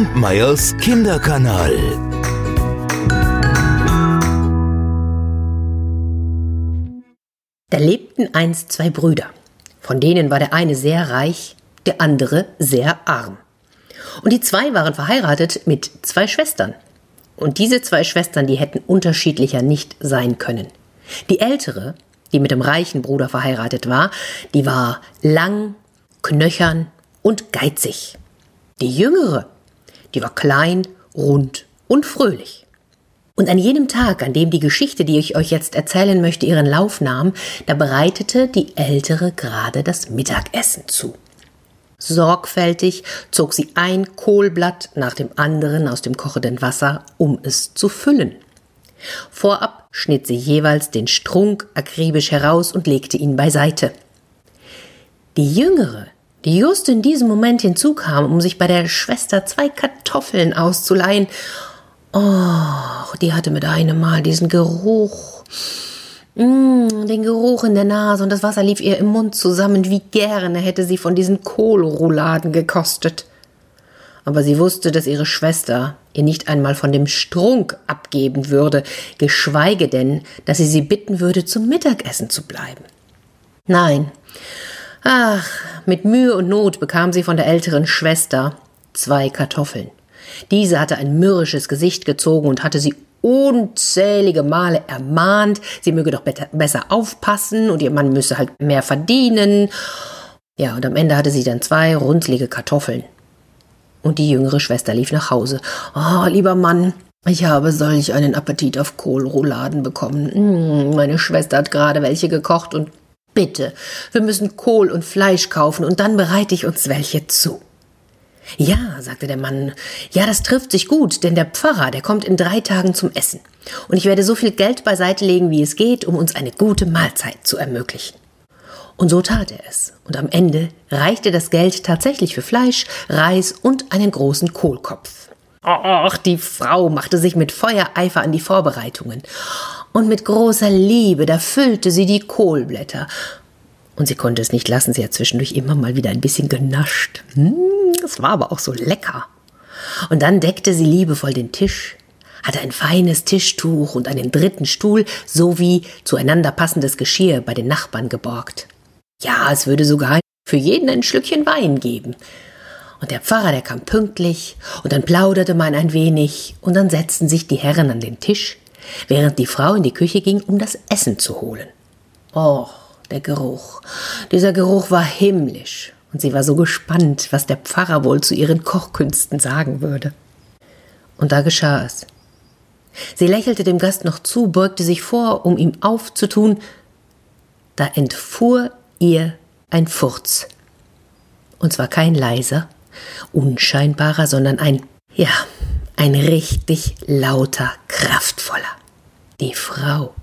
Kampmeyers Kinderkanal. Da lebten einst zwei Brüder. Von denen war der eine sehr reich, der andere sehr arm. Und die zwei waren verheiratet mit zwei Schwestern. Und diese zwei Schwestern, die hätten unterschiedlicher nicht sein können. Die ältere, die mit dem reichen Bruder verheiratet war, die war lang, knöchern und geizig. Die jüngere, die war klein, rund und fröhlich. Und an jenem Tag, an dem die Geschichte, die ich euch jetzt erzählen möchte, ihren Lauf nahm, da bereitete die Ältere gerade das Mittagessen zu. Sorgfältig zog sie ein Kohlblatt nach dem anderen aus dem kochenden Wasser, um es zu füllen. Vorab schnitt sie jeweils den Strunk akribisch heraus und legte ihn beiseite. Die Jüngere, die just in diesem Moment hinzukam, um sich bei der Schwester zwei Kartoffeln auszuleihen, oh, die hatte mit einem Mal diesen Geruch, mm, den Geruch in der Nase und das Wasser lief ihr im Mund zusammen, wie gerne hätte sie von diesen Kohlrouladen gekostet aber sie wusste, dass ihre Schwester ihr nicht einmal von dem Strunk abgeben würde, geschweige denn, dass sie sie bitten würde, zum Mittagessen zu bleiben. Nein. Ach, mit Mühe und Not bekam sie von der älteren Schwester zwei Kartoffeln. Diese hatte ein mürrisches Gesicht gezogen und hatte sie unzählige Male ermahnt, sie möge doch besser aufpassen und ihr Mann müsse halt mehr verdienen. Ja, und am Ende hatte sie dann zwei runzlige Kartoffeln. Und die jüngere Schwester lief nach Hause. Oh, lieber Mann, ich habe solch einen Appetit auf Kohlrouladen bekommen. Hm, meine Schwester hat gerade welche gekocht und bitte, wir müssen Kohl und Fleisch kaufen und dann bereite ich uns welche zu. Ja, sagte der Mann, ja, das trifft sich gut, denn der Pfarrer, der kommt in drei Tagen zum Essen. Und ich werde so viel Geld beiseite legen, wie es geht, um uns eine gute Mahlzeit zu ermöglichen. Und so tat er es. Und am Ende reichte das Geld tatsächlich für Fleisch, Reis und einen großen Kohlkopf. Ach, die Frau machte sich mit Feuereifer an die Vorbereitungen. Und mit großer Liebe, da füllte sie die Kohlblätter. Und sie konnte es nicht lassen, sie hat zwischendurch immer mal wieder ein bisschen genascht. Hm, es war aber auch so lecker. Und dann deckte sie liebevoll den Tisch, hatte ein feines Tischtuch und einen dritten Stuhl sowie zueinander passendes Geschirr bei den Nachbarn geborgt. Ja, es würde sogar für jeden ein Schlückchen Wein geben. Und der Pfarrer, der kam pünktlich, und dann plauderte man ein wenig, und dann setzten sich die Herren an den Tisch, während die Frau in die Küche ging, um das Essen zu holen. Oh, der Geruch. Dieser Geruch war himmlisch, und sie war so gespannt, was der Pfarrer wohl zu ihren Kochkünsten sagen würde. Und da geschah es. Sie lächelte dem Gast noch zu, beugte sich vor, um ihm aufzutun, da entfuhr ihr ein Furz. Und zwar kein leiser, unscheinbarer, sondern ein, ja, ein richtig lauter, kraftvoller. Die Frau,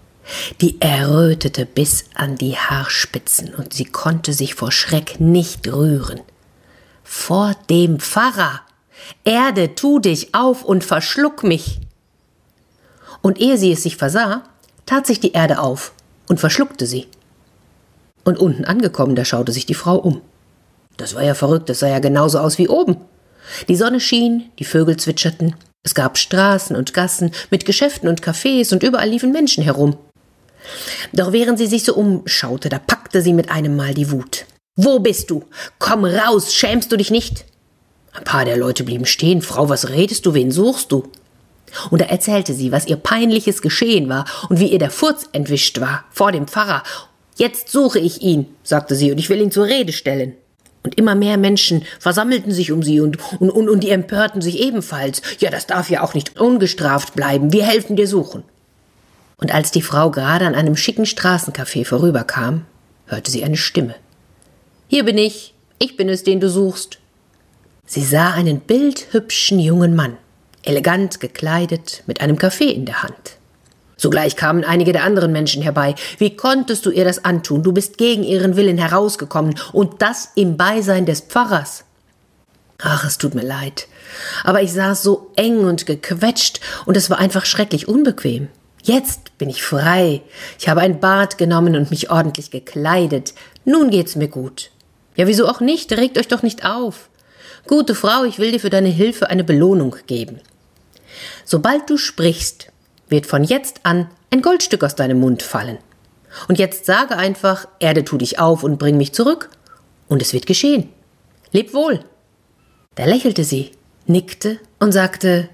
die errötete bis an die Haarspitzen und sie konnte sich vor Schreck nicht rühren. Vor dem Pfarrer. Erde, tu dich auf und verschluck mich. Und ehe sie es sich versah, tat sich die Erde auf und verschluckte sie. Und unten angekommen, da schaute sich die Frau um. Das war ja verrückt, das sah ja genauso aus wie oben. Die Sonne schien, die Vögel zwitscherten, es gab Straßen und Gassen mit Geschäften und Cafés und überall liefen Menschen herum. Doch während sie sich so umschaute, da packte sie mit einem Mal die Wut. Wo bist du? Komm raus, schämst du dich nicht? Ein paar der Leute blieben stehen. Frau, was redest du? Wen suchst du? Und da erzählte sie, was ihr peinliches geschehen war und wie ihr der Furz entwischt war vor dem Pfarrer Jetzt suche ich ihn, sagte sie, und ich will ihn zur Rede stellen. Und immer mehr Menschen versammelten sich um sie und, und, und, und die empörten sich ebenfalls. Ja, das darf ja auch nicht ungestraft bleiben. Wir helfen dir suchen. Und als die Frau gerade an einem schicken Straßencafé vorüberkam, hörte sie eine Stimme. Hier bin ich. Ich bin es, den du suchst. Sie sah einen bildhübschen jungen Mann, elegant gekleidet, mit einem Kaffee in der Hand. Sogleich kamen einige der anderen Menschen herbei. Wie konntest du ihr das antun? Du bist gegen ihren Willen herausgekommen und das im Beisein des Pfarrers. Ach, es tut mir leid. Aber ich saß so eng und gequetscht und es war einfach schrecklich unbequem. Jetzt bin ich frei. Ich habe ein Bad genommen und mich ordentlich gekleidet. Nun geht's mir gut. Ja, wieso auch nicht? Regt euch doch nicht auf. Gute Frau, ich will dir für deine Hilfe eine Belohnung geben. Sobald du sprichst, wird von jetzt an ein Goldstück aus deinem Mund fallen. Und jetzt sage einfach, Erde tu dich auf und bring mich zurück, und es wird geschehen. Leb wohl. Da lächelte sie, nickte und sagte,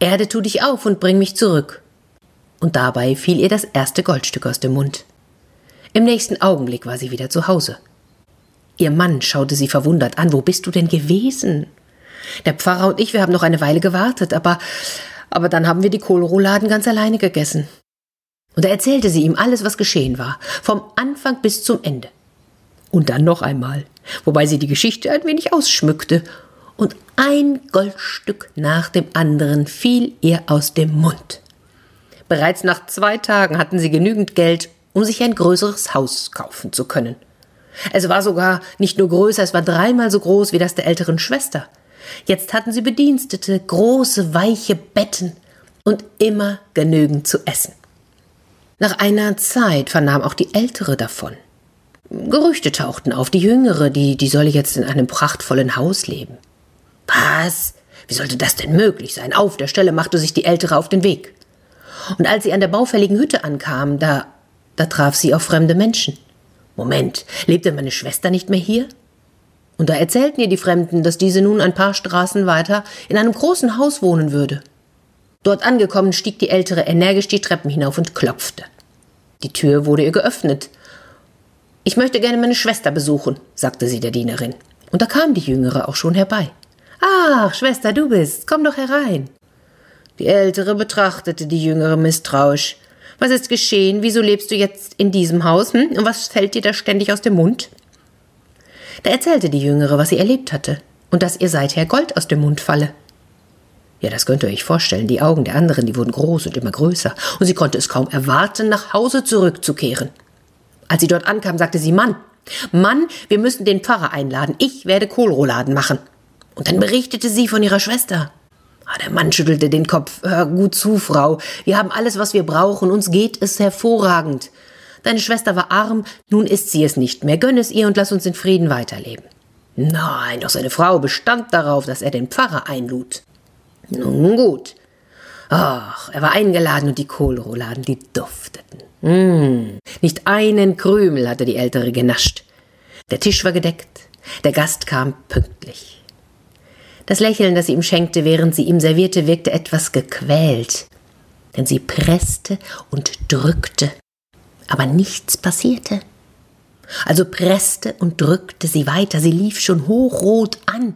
Erde tu dich auf und bring mich zurück. Und dabei fiel ihr das erste Goldstück aus dem Mund. Im nächsten Augenblick war sie wieder zu Hause. Ihr Mann schaute sie verwundert an. Wo bist du denn gewesen? Der Pfarrer und ich, wir haben noch eine Weile gewartet, aber, aber dann haben wir die Kohlrouladen ganz alleine gegessen. Und da erzählte sie ihm alles, was geschehen war, vom Anfang bis zum Ende. Und dann noch einmal, wobei sie die Geschichte ein wenig ausschmückte, und ein Goldstück nach dem anderen fiel ihr aus dem Mund. Bereits nach zwei Tagen hatten sie genügend Geld, um sich ein größeres Haus kaufen zu können. Es war sogar nicht nur größer, es war dreimal so groß wie das der älteren Schwester. Jetzt hatten sie Bedienstete, große, weiche Betten und immer genügend zu essen. Nach einer Zeit vernahm auch die Ältere davon. Gerüchte tauchten auf, die Jüngere, die, die solle jetzt in einem prachtvollen Haus leben. Was? Wie sollte das denn möglich sein? Auf der Stelle machte sich die Ältere auf den Weg. Und als sie an der baufälligen Hütte ankam, da, da traf sie auf fremde Menschen. Moment, lebte meine Schwester nicht mehr hier? Und da erzählten ihr die Fremden, dass diese nun ein paar Straßen weiter in einem großen Haus wohnen würde. Dort angekommen stieg die Ältere energisch die Treppen hinauf und klopfte. Die Tür wurde ihr geöffnet. Ich möchte gerne meine Schwester besuchen, sagte sie der Dienerin. Und da kam die Jüngere auch schon herbei. Ach, Schwester, du bist, komm doch herein. Die Ältere betrachtete die Jüngere misstrauisch. Was ist geschehen? Wieso lebst du jetzt in diesem Haus? Hm? Und was fällt dir da ständig aus dem Mund? Da erzählte die Jüngere, was sie erlebt hatte und dass ihr seither Gold aus dem Mund falle. Ja, das könnt ihr euch vorstellen. Die Augen der anderen, die wurden groß und immer größer, und sie konnte es kaum erwarten, nach Hause zurückzukehren. Als sie dort ankam, sagte sie, Mann, Mann, wir müssen den Pfarrer einladen. Ich werde Kohlrouladen machen. Und dann berichtete sie von ihrer Schwester. Ah, der Mann schüttelte den Kopf. Hör gut zu, Frau. Wir haben alles, was wir brauchen. Uns geht es hervorragend. Deine Schwester war arm, nun ist sie es nicht mehr. Gönn es ihr und lass uns in Frieden weiterleben. Nein, doch seine Frau bestand darauf, dass er den Pfarrer einlud. Nun gut. Ach, er war eingeladen und die Kohlrouladen, die dufteten. Mmh. Nicht einen Krümel hatte die Ältere genascht. Der Tisch war gedeckt. Der Gast kam pünktlich. Das Lächeln, das sie ihm schenkte, während sie ihm servierte, wirkte etwas gequält. Denn sie presste und drückte aber nichts passierte. Also presste und drückte sie weiter, sie lief schon hochrot an.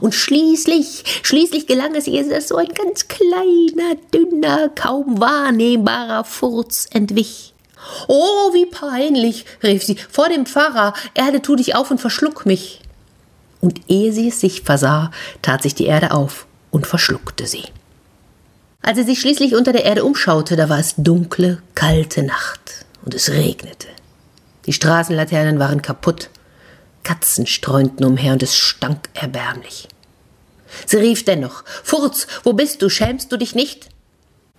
Und schließlich, schließlich gelang es ihr, dass so ein ganz kleiner, dünner, kaum wahrnehmbarer Furz entwich. Oh, wie peinlich, rief sie, vor dem Pfarrer, Erde, tu dich auf und verschluck mich. Und ehe sie es sich versah, tat sich die Erde auf und verschluckte sie. Als sie sich schließlich unter der Erde umschaute, da war es dunkle, kalte Nacht und es regnete. Die Straßenlaternen waren kaputt, Katzen streunten umher und es stank erbärmlich. Sie rief dennoch Furz, wo bist du? Schämst du dich nicht?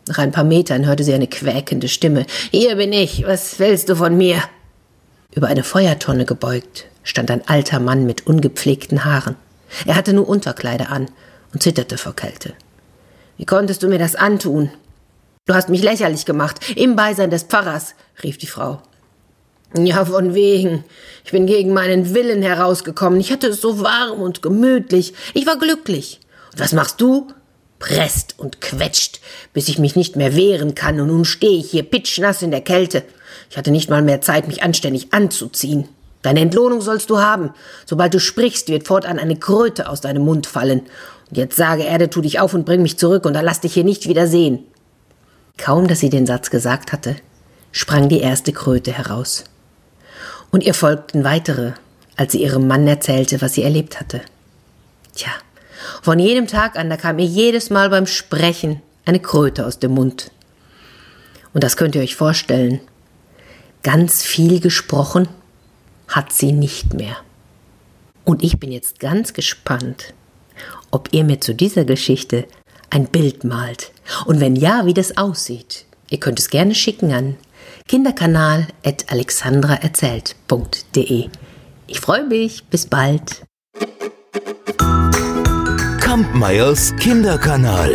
Nach ein paar Metern hörte sie eine quäkende Stimme. Hier bin ich, was willst du von mir? Über eine Feuertonne gebeugt stand ein alter Mann mit ungepflegten Haaren. Er hatte nur Unterkleider an und zitterte vor Kälte. Wie konntest du mir das antun? Du hast mich lächerlich gemacht, im Beisein des Pfarrers, rief die Frau. Ja, von wegen. Ich bin gegen meinen Willen herausgekommen. Ich hatte es so warm und gemütlich. Ich war glücklich. Und was machst du? Presst und quetscht, bis ich mich nicht mehr wehren kann, und nun stehe ich hier pitschnass in der Kälte. Ich hatte nicht mal mehr Zeit, mich anständig anzuziehen. Deine Entlohnung sollst du haben. Sobald du sprichst, wird fortan eine Kröte aus deinem Mund fallen. Und jetzt sage Erde, tu dich auf und bring mich zurück, und dann lass dich hier nicht wieder sehen. Kaum, dass sie den Satz gesagt hatte, sprang die erste Kröte heraus. Und ihr folgten weitere, als sie ihrem Mann erzählte, was sie erlebt hatte. Tja, von jedem Tag an, da kam ihr jedes Mal beim Sprechen eine Kröte aus dem Mund. Und das könnt ihr euch vorstellen. Ganz viel gesprochen hat sie nicht mehr. Und ich bin jetzt ganz gespannt, ob ihr mir zu dieser Geschichte ein Bild malt. Und wenn ja, wie das aussieht. Ihr könnt es gerne schicken an kinderkanal.alexandraerzählt.de. Ich freue mich. Bis bald. Kampmeyers Kinderkanal.